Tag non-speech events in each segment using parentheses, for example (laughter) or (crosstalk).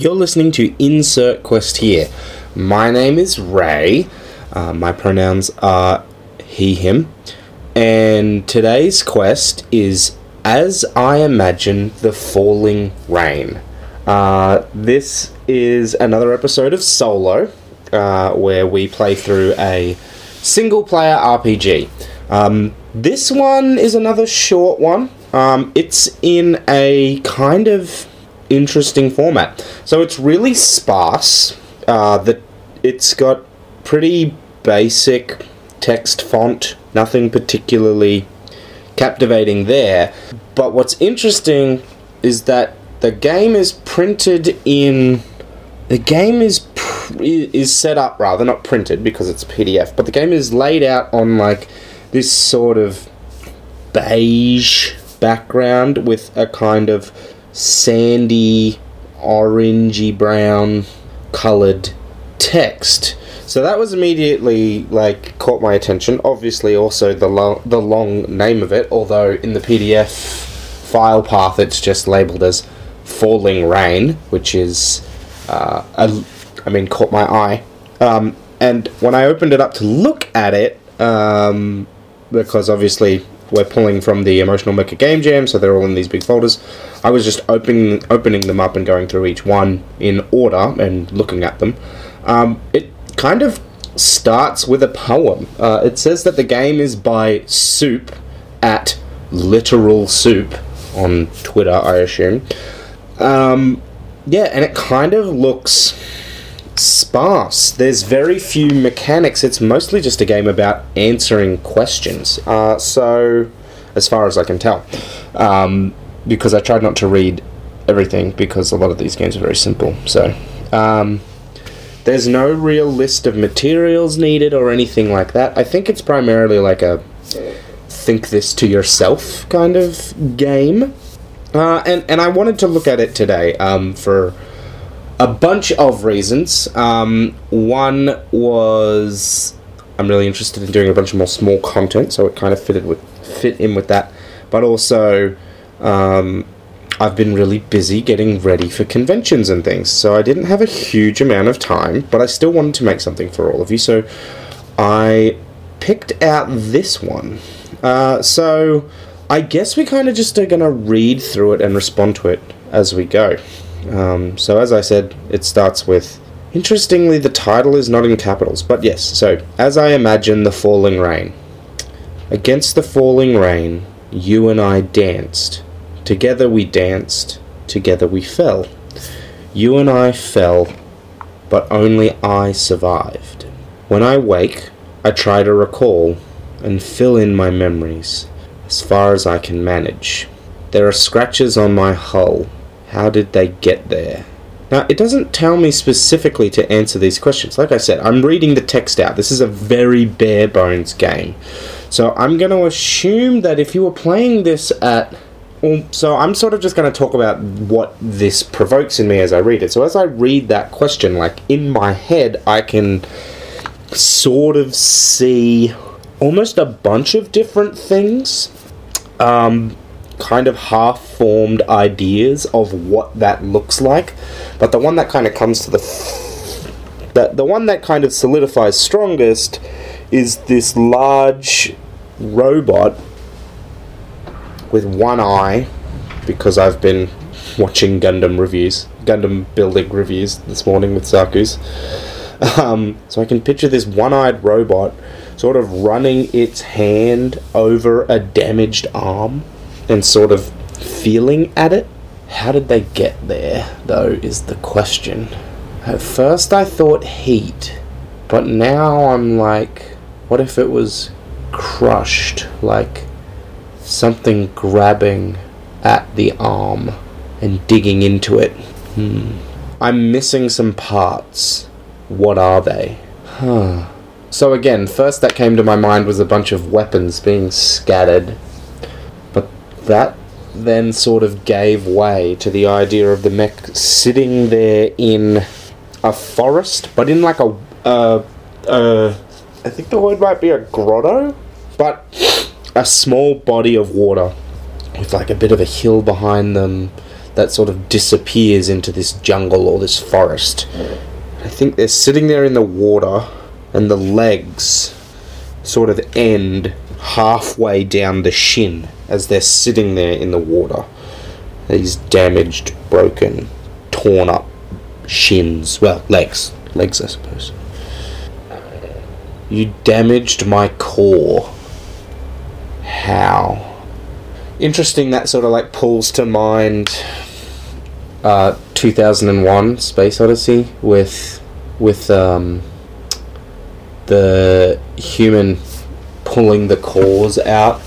You're listening to Insert Quest here. My name is Ray. Uh, my pronouns are he, him. And today's quest is As I Imagine the Falling Rain. Uh, this is another episode of Solo, uh, where we play through a single player RPG. Um, this one is another short one. Um, it's in a kind of interesting format. So it's really sparse. Uh, the, it's got pretty basic text font, nothing particularly captivating there. But what's interesting is that the game is printed in. The game is is set up rather not printed because it's PDF, but the game is laid out on like this sort of beige background with a kind of sandy, orangey brown colored text. So that was immediately like caught my attention. Obviously, also the lo- the long name of it, although in the PDF file path it's just labeled as "Falling Rain," which is, uh, a, I mean, caught my eye. Um, and when I opened it up to look at it, um, because obviously we're pulling from the Emotional Mecha Game Jam, so they're all in these big folders. I was just opening opening them up and going through each one in order and looking at them. Um, it kind of starts with a poem. Uh, it says that the game is by Soup at Literal Soup on Twitter, I assume. Um, yeah, and it kind of looks sparse. There's very few mechanics. It's mostly just a game about answering questions. Uh, so, as far as I can tell, um, because I tried not to read everything because a lot of these games are very simple. So, um, there's no real list of materials needed or anything like that. I think it's primarily like a think this to yourself kind of game. Uh, and, and I wanted to look at it today um, for a bunch of reasons. Um, one was I'm really interested in doing a bunch of more small content, so it kind of fitted with fit in with that. But also, um, I've been really busy getting ready for conventions and things, so I didn't have a huge amount of time. But I still wanted to make something for all of you, so I picked out this one. Uh, so I guess we kind of just are gonna read through it and respond to it as we go. Um, so, as I said, it starts with. Interestingly, the title is not in capitals, but yes, so, as I imagine the falling rain. Against the falling rain, you and I danced. Together we danced, together we fell. You and I fell, but only I survived. When I wake, I try to recall and fill in my memories as far as I can manage. There are scratches on my hull how did they get there? Now, it doesn't tell me specifically to answer these questions. Like I said, I'm reading the text out. This is a very bare bones game. So I'm going to assume that if you were playing this at. Well, so I'm sort of just going to talk about what this provokes in me as I read it. So as I read that question, like in my head, I can sort of see almost a bunch of different things. Um, kind of half formed ideas of what that looks like, but the one that kind of comes to the f- the, the one that kind of solidifies strongest is this large robot with one eye because I've been watching Gundam reviews, Gundam building reviews this morning with Zaku's. Um, so I can picture this one eyed robot sort of running its hand over a damaged arm and sort of feeling at it. How did they get there, though, is the question. At first I thought heat, but now I'm like, what if it was crushed? Like something grabbing at the arm and digging into it. Hmm. I'm missing some parts. What are they? Huh. So again, first that came to my mind was a bunch of weapons being scattered that then sort of gave way to the idea of the mech sitting there in a forest, but in like a, uh, uh, I think the word might be a grotto, but a small body of water with like a bit of a hill behind them that sort of disappears into this jungle or this forest. I think they're sitting there in the water, and the legs sort of end halfway down the shin as they're sitting there in the water. These damaged, broken, torn up shins. Well, legs. Legs, I suppose. You damaged my core. How? Interesting that sort of like pulls to mind uh, 2001 Space Odyssey with with um, the human pulling the cores out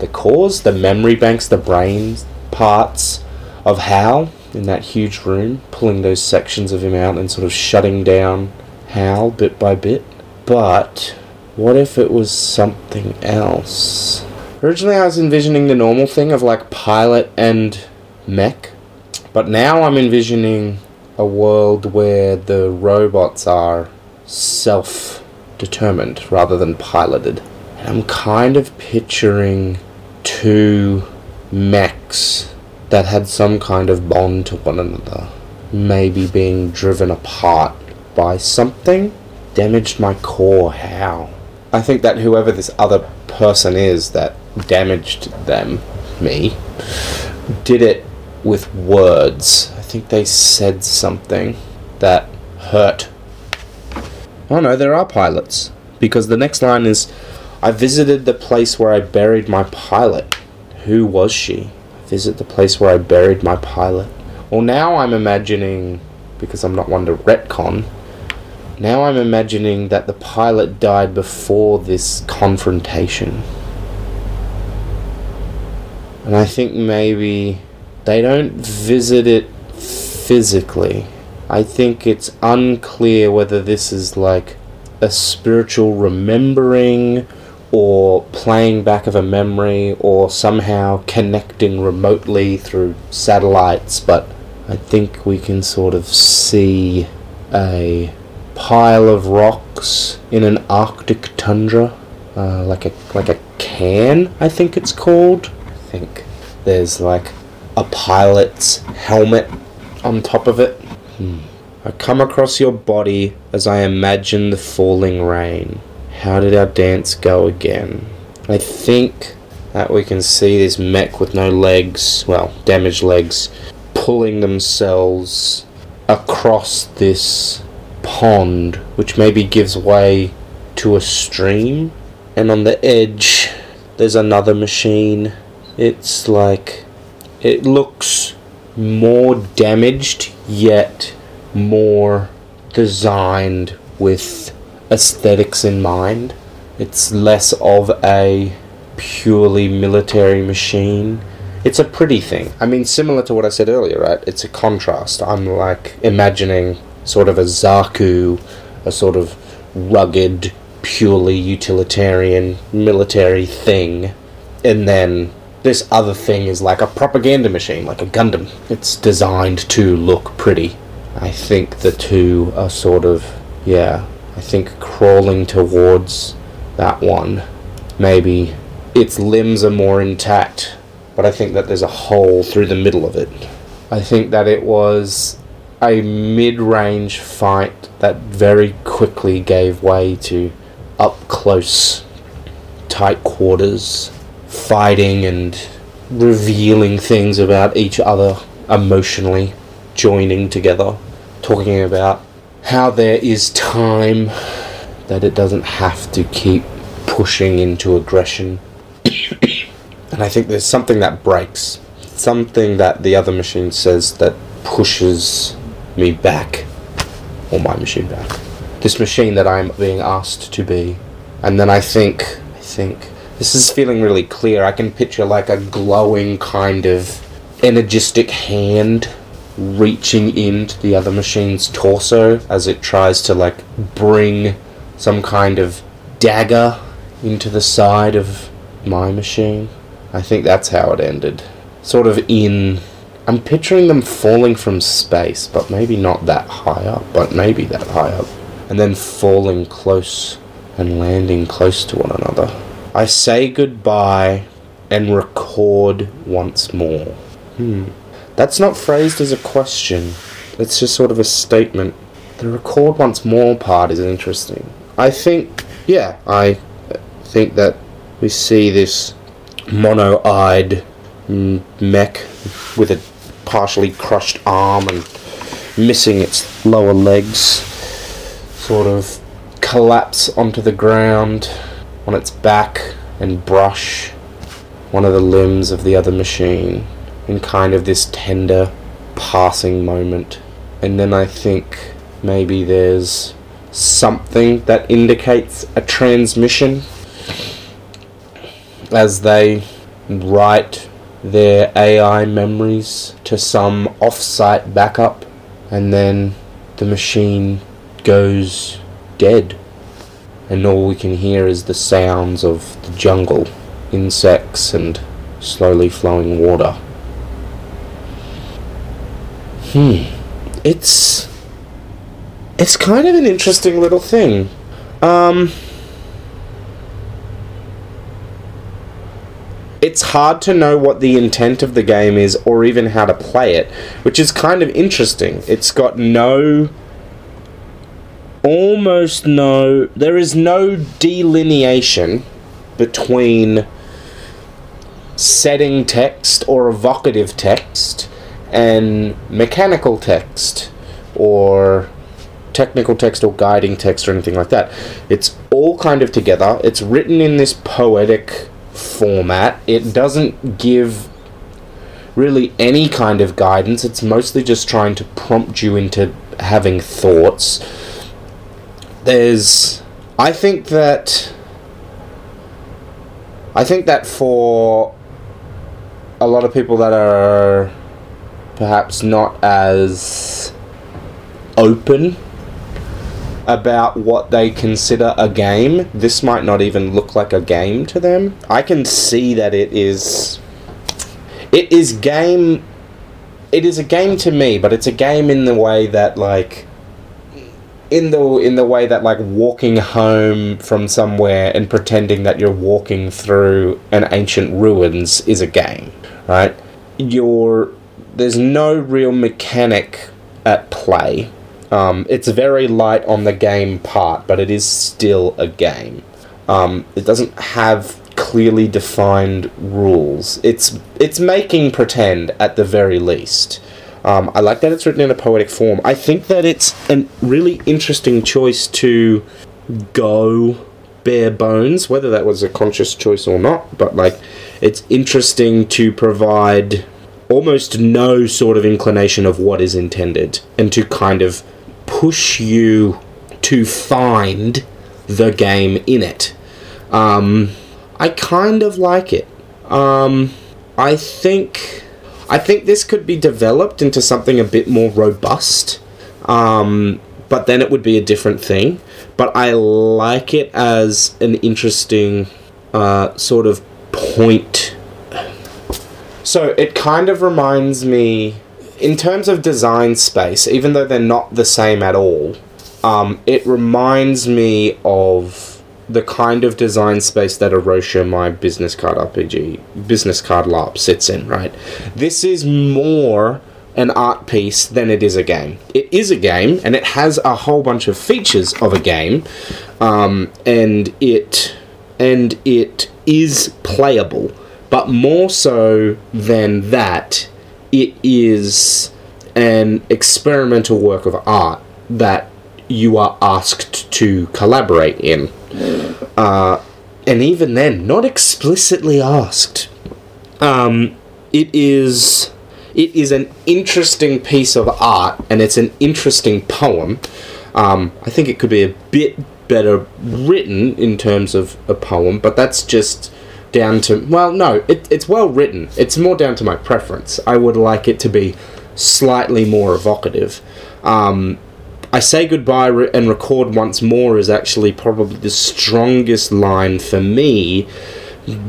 the cores, the memory banks, the brain parts of Hal in that huge room, pulling those sections of him out and sort of shutting down Hal bit by bit. But what if it was something else? Originally, I was envisioning the normal thing of like pilot and mech, but now I'm envisioning a world where the robots are self determined rather than piloted. And I'm kind of picturing two mechs that had some kind of bond to one another, maybe being driven apart by something, damaged my core. How? I think that whoever this other person is that damaged them, me, did it with words. I think they said something that hurt. Oh no, there are pilots. Because the next line is I visited the place where I buried my pilot. Who was she? Visit the place where I buried my pilot. Well, now I'm imagining, because I'm not one to retcon, now I'm imagining that the pilot died before this confrontation. And I think maybe they don't visit it physically. I think it's unclear whether this is like a spiritual remembering or playing back of a memory or somehow connecting remotely through satellites, but I think we cairn sort of see a pile of rocks in an Arctic tundra, uh, like a like a can, I think it's called. I think there's like a pilot's helmet on top of it. I come across your body as I imagine the falling rain. How did our dance go again? I think that we can see this mech with no legs, well, damaged legs, pulling themselves across this pond, which maybe gives way to a stream. And on the edge, there's another machine. It's like. It looks more damaged, yet more designed with aesthetics in mind. It's less of a purely military machine. It's a pretty thing. I mean, similar to what I said earlier, right? It's a contrast. I'm like imagining sort of a Zaku, a sort of rugged, purely utilitarian military thing, and then this other thing is like a propaganda machine, like a Gundam. It's designed to look pretty. I think the two are sort of, yeah, I think crawling towards that one. Maybe its limbs are more intact, but I think that there's a hole through the middle of it. I think that it was a mid range fight that very quickly gave way to up close, tight quarters, fighting and revealing things about each other emotionally, joining together, talking about how there is time that it doesn't have to keep pushing into aggression. (coughs) and I think there's something that breaks, something that the other machine says that pushes me back, or my machine back. This machine that I'm being asked to be. And then I think, I think, this is feeling really clear. I can picture like a glowing kind of energistic hand reaching into the other machine's torso as it tries to like bring some kind of dagger into the side of my machine. I think that's how it ended. Sort of in. I'm picturing them falling from space, but maybe not that high up, but maybe that high up. And then falling close and landing close to one another. I say goodbye and record once more. Hmm. That's not phrased as a question. It's just sort of a statement. The record once more part is interesting. I think, yeah, I think that we see this mono-eyed mm, mech with a partially crushed arm and missing its lower legs sort of collapse onto the ground on its back and brush one of the limbs of the other machine in kind of this tender passing moment. And then I think maybe there's something that indicates a transmission as they write their AI memories to some off-site backup and then the machine goes dead and all we can hear is the sounds of the jungle, insects and slowly flowing water. Hmm. It's it's kind of an interesting little thing. Um it's hard to know what the intent of the game is or even how to play it, which is kind of interesting. It's got no almost no there is no delineation between setting text or evocative text and mechanical text or technical text or guiding text or anything like that. It's all kind of together. It's written in this poetic format. It doesn't give really any kind of guidance. It's mostly just trying to prompt you into having thoughts. There's I think that I think that for a lot of people that are perhaps not as open about what they consider a game, this might not even look like a game to them. I can see that it is. It is game. It is a game to me, but it's a game in the way that like. In the in the way that like walking home from somewhere and pretending that you're walking through an ancient ruins is a game, right? You're there's no real mechanic at play um, it's very light on the game part, but it is still a game. Um, it doesn't have clearly defined rules. It's it's making pretend at the very least. Um, I like that it's written in a poetic form. I think that it's a really interesting choice to go bare bones, whether that was a conscious choice or not. But like, it's interesting to provide almost no sort of inclination of what is intended, and to kind of push you to find the game in it. Um, I kind of like it. Um, I think I think this could be developed into something a bit more robust. Um, but then it would be a different thing. But I like it as an interesting uh, sort of point. So it kind of reminds me in terms of design space, even though they're not the same at all, um, it reminds me of the kind of design space that Arosha, my business card RPG, business card LARP, sits in, right? This is more an art piece than it is a game. It is a game, and it has a whole bunch of features of a game, um, and it and it is playable. But more so than that, it is an experimental work of art that you are asked to collaborate in. Uh, and even then, not explicitly asked. Um, it is it is an interesting piece of art and it's an interesting poem. Um, I think it could be a bit better written in terms of a poem, but that's just down to well, no, it, it's well written. It's more down to my preference. I would like it to be slightly more evocative. Um, I say goodbye re- and record once more is actually probably the strongest line for me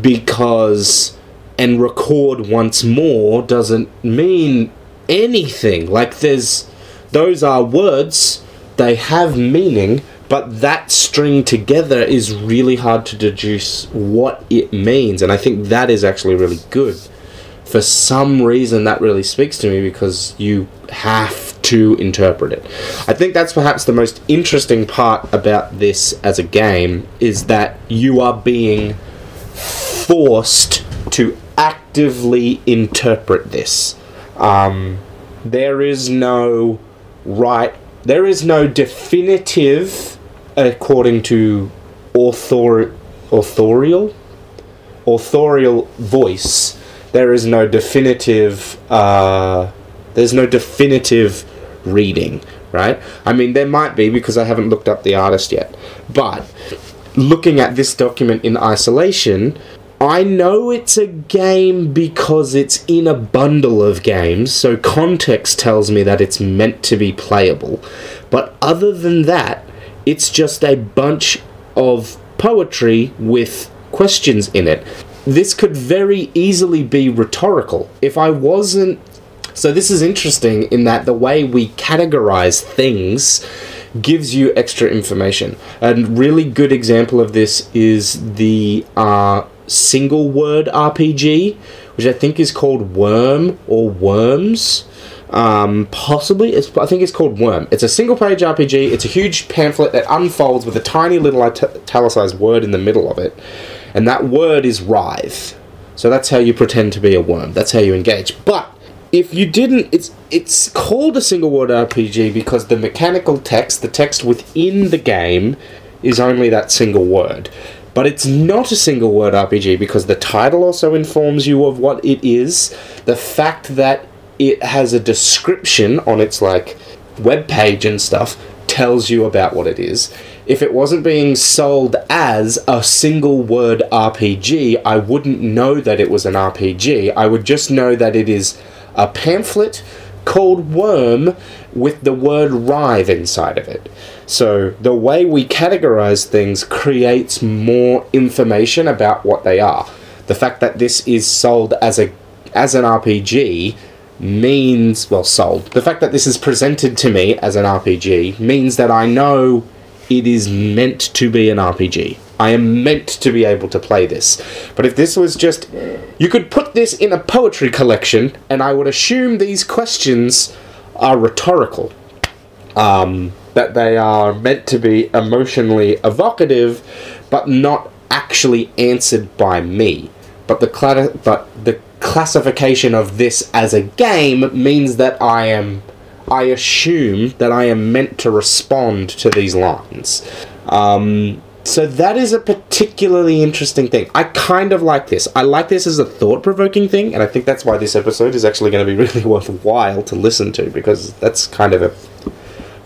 because and record once more doesn't mean anything. Like there's those are words, they have meaning, but that string together is really hard to deduce what it means and i think that is actually really good for some reason that really speaks to me because you have to interpret it. I think that's perhaps the most interesting part about this as a game is that you are being forced to actively interpret this. Um, there is no right, there is no definitive, according to author, authorial, authorial voice. There is no definitive. Uh, there's no definitive reading, right? I mean, there might be because I haven't looked up the artist yet, but looking at this document in isolation, I know it's a game because it's in a bundle of games, so context tells me that it's meant to be playable. But other than that, it's just a bunch of poetry with questions in it. This could very easily be rhetorical. If I wasn't. So, this is interesting in that the way we categorize things gives you extra information. A really good example of this is the uh, single word RPG, which I think is called Worm or Worms. Um, possibly, it's, I think it's called Worm. It's a single page RPG. It's a huge pamphlet that unfolds with a tiny little italicized word in the middle of it, and that word is writhe. So that's how you pretend to be a worm. That's how you engage. But if you didn't, it's it's called a single word RPG because the mechanical text, the text within the game, is only that single word. But it's not a single word RPG because the title also informs you of what it is. The fact that it has a description on its like web page and stuff tells you about what it is. If it wasn't being sold as a single word RPG, I wouldn't know that it was an RPG. I would just know that it is a pamphlet called Worm with the word writhe inside of it. So the way we categorize things creates more information about what they are. The fact that this is sold as a as an RPG means well sold. The fact that this is presented to me as an RPG means that I know it is meant to be an RPG. I am meant to be able to play this. But if this was just you could put this in a poetry collection and I would assume these questions are rhetorical. Um, that they are meant to be emotionally evocative, but not actually answered by me. But the cl- but the classification of this as a game means that I am I assume that I am meant to respond to these lines. Um, so that is a particularly interesting thing. I kind of like this. I like this as a thought provoking thing, and I think that's why this episode is actually going to be (laughs) really worthwhile to listen to because that's kind of a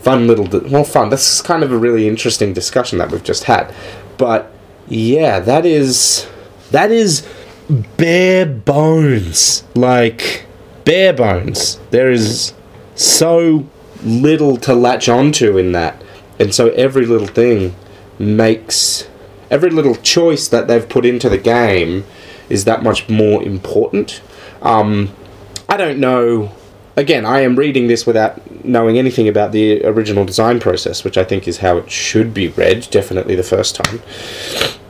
fun little. Di- well, fun. This is kind of a really interesting discussion that we've just had. But yeah, that is. That is bare bones. Like, bare bones. There is so little to latch onto in that. And so every little thing makes every little choice that they've put into the game is that much more important. Um, I don't know. Again, I am reading this without knowing anything about the original design process, which I think is how it should be read, definitely the first time.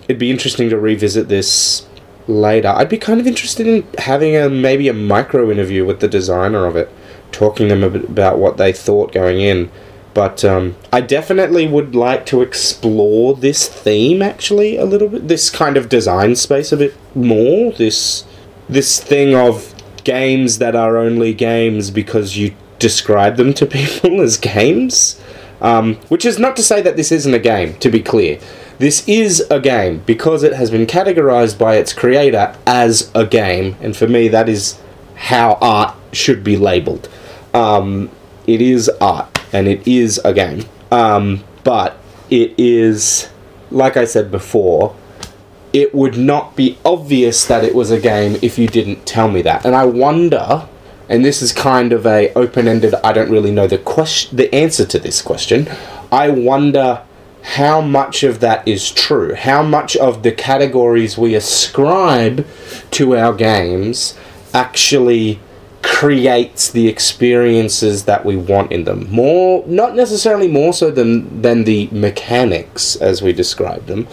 It'd be interesting to revisit this later. I'd be kind of interested in having a maybe a micro interview with the designer of it, talking them about what they thought going in. But um, I definitely would like to explore this theme actually a little bit, this kind of design space a bit more. This this thing of games that are only games because you describe them to (laughs) people as games. Um, which is not to say that this isn't a game, to be clear. This is a game because it has been categorized by its creator as a game, and for me, that is how art should be labeled. Um, it is art and it is a game. Um, but it is, like I said before, it would not be obvious that it was a game if you didn't tell me that. And I wonder, and this is kind of a open-ended. I don't really know the question, the answer to this question. I wonder how much of that is true. How much of the categories we ascribe to our games actually creates the experiences that we want in them. More, not necessarily more so than than the mechanics as we describe them,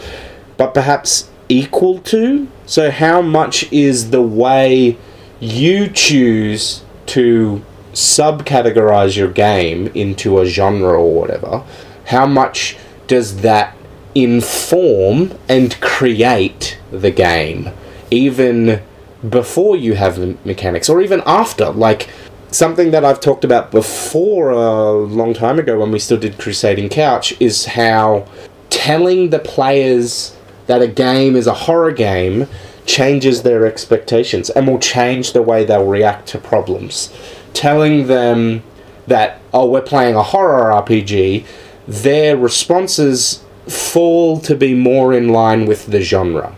but perhaps equal to. So, how much is the way you choose to subcategorize your game into a genre or whatever, how much does that inform and create the game, even before you have the mechanics, or even after? Like something that I've talked about before a long time ago when we still did Crusading Couch is how telling the players that a game is a horror game changes their expectations and will change the way they'll react to problems. Telling them that, oh, we're playing a horror RPG, their responses fall to be more in line with the genre.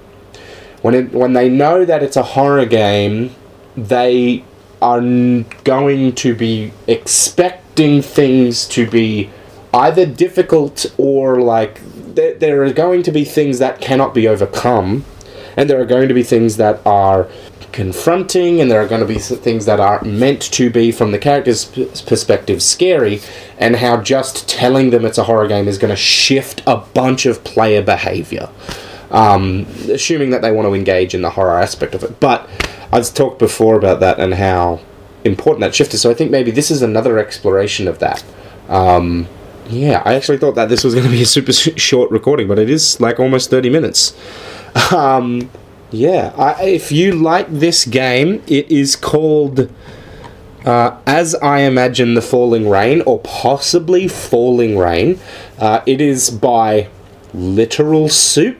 When, it, when they know that it's a horror game, they are going to be expecting things to be either difficult or like there, there are going to be things that cannot be overcome and there are going to be things that are confronting and there are going to be things that are meant to be from the character's perspective scary and how just telling them it's a horror game is going to shift a bunch of player behavior um, assuming that they want to engage in the horror aspect of it but i've talked before about that and how important that shift is so i think maybe this is another exploration of that um, yeah i actually thought that this was going to be a super short recording but it is like almost 30 minutes um, yeah, I, if you like this game, it is called uh, As I Imagine the Falling Rain, or possibly Falling Rain. Uh, it is by Literal Soup.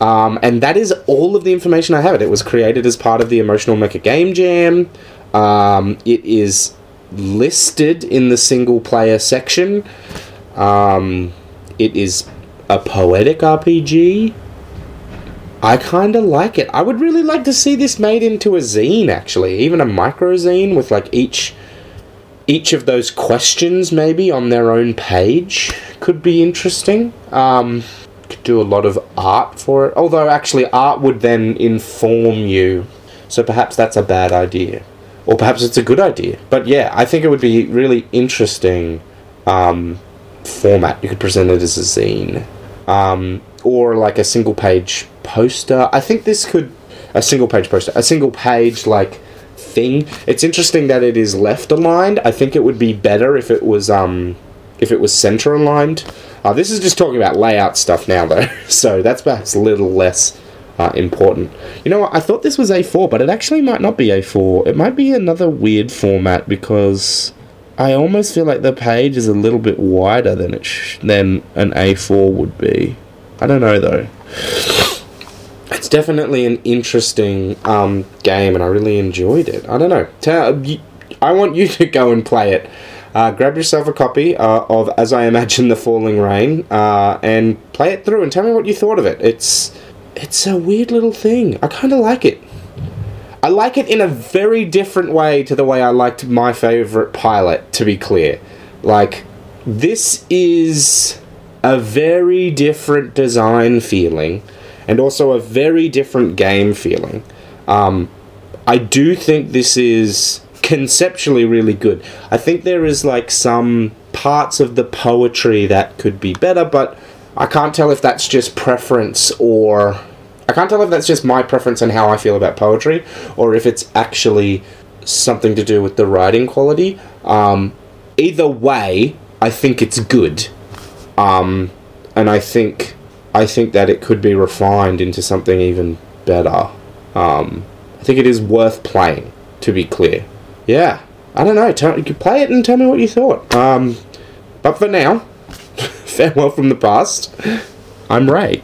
Um, and that is all of the information I have. It. Was created as part of the Emotional Mecha Game Jam. Um, it is listed in the single player section. Um, it is a poetic RPG. I kind of like it. I would really like to see this made into a zine, actually, even a micro zine with like each each of those questions maybe on their own page could be interesting. Um, could do a lot of art for it. Although actually, art would then inform you. So perhaps that's a bad idea, or perhaps it's a good idea. But yeah, I think it would be really interesting um, format. You could present it as a zine. Um, or like a single page poster. I think this could a single page poster, a single page like thing. It's interesting that it is left aligned. I think it would be better if it was um if it was center aligned. Uh, this is just talking about layout stuff now though, (laughs) so that's perhaps a little less uh, important. You know what? I thought this was A4, but it actually might not be A4. It might be another weird format because I almost feel like the page is a little bit wider than it sh- than an A4 would be. I don't know though. It's definitely an interesting um, game, and I really enjoyed it. I don't know. You, I want you (laughs) to go and play it. Uh, grab yourself a copy uh, of As I Imagine the Falling Rain uh, and play it through and tell me what you thought of it. It's it's a weird little thing. I kind of like it. I like it in a very different way to the way I liked my favorite pilot, to be clear. Like, this is a very different design feeling and also a very different game feeling. Um, I do think this is conceptually really good. I think there is like some parts of the poetry that could be better, but I can't tell if that's just preference or. I can't tell if that's just my preference and how I feel about poetry, or if it's actually something to do with the writing quality. Um, either way, I think it's good. Um, and I think I think that it could be refined into something even better. Um, I think it is worth playing, to be clear. Yeah, I don't know. Tell, you could play it and tell me what you thought. Um, but for now, (laughs) farewell from the past. I'm Ray.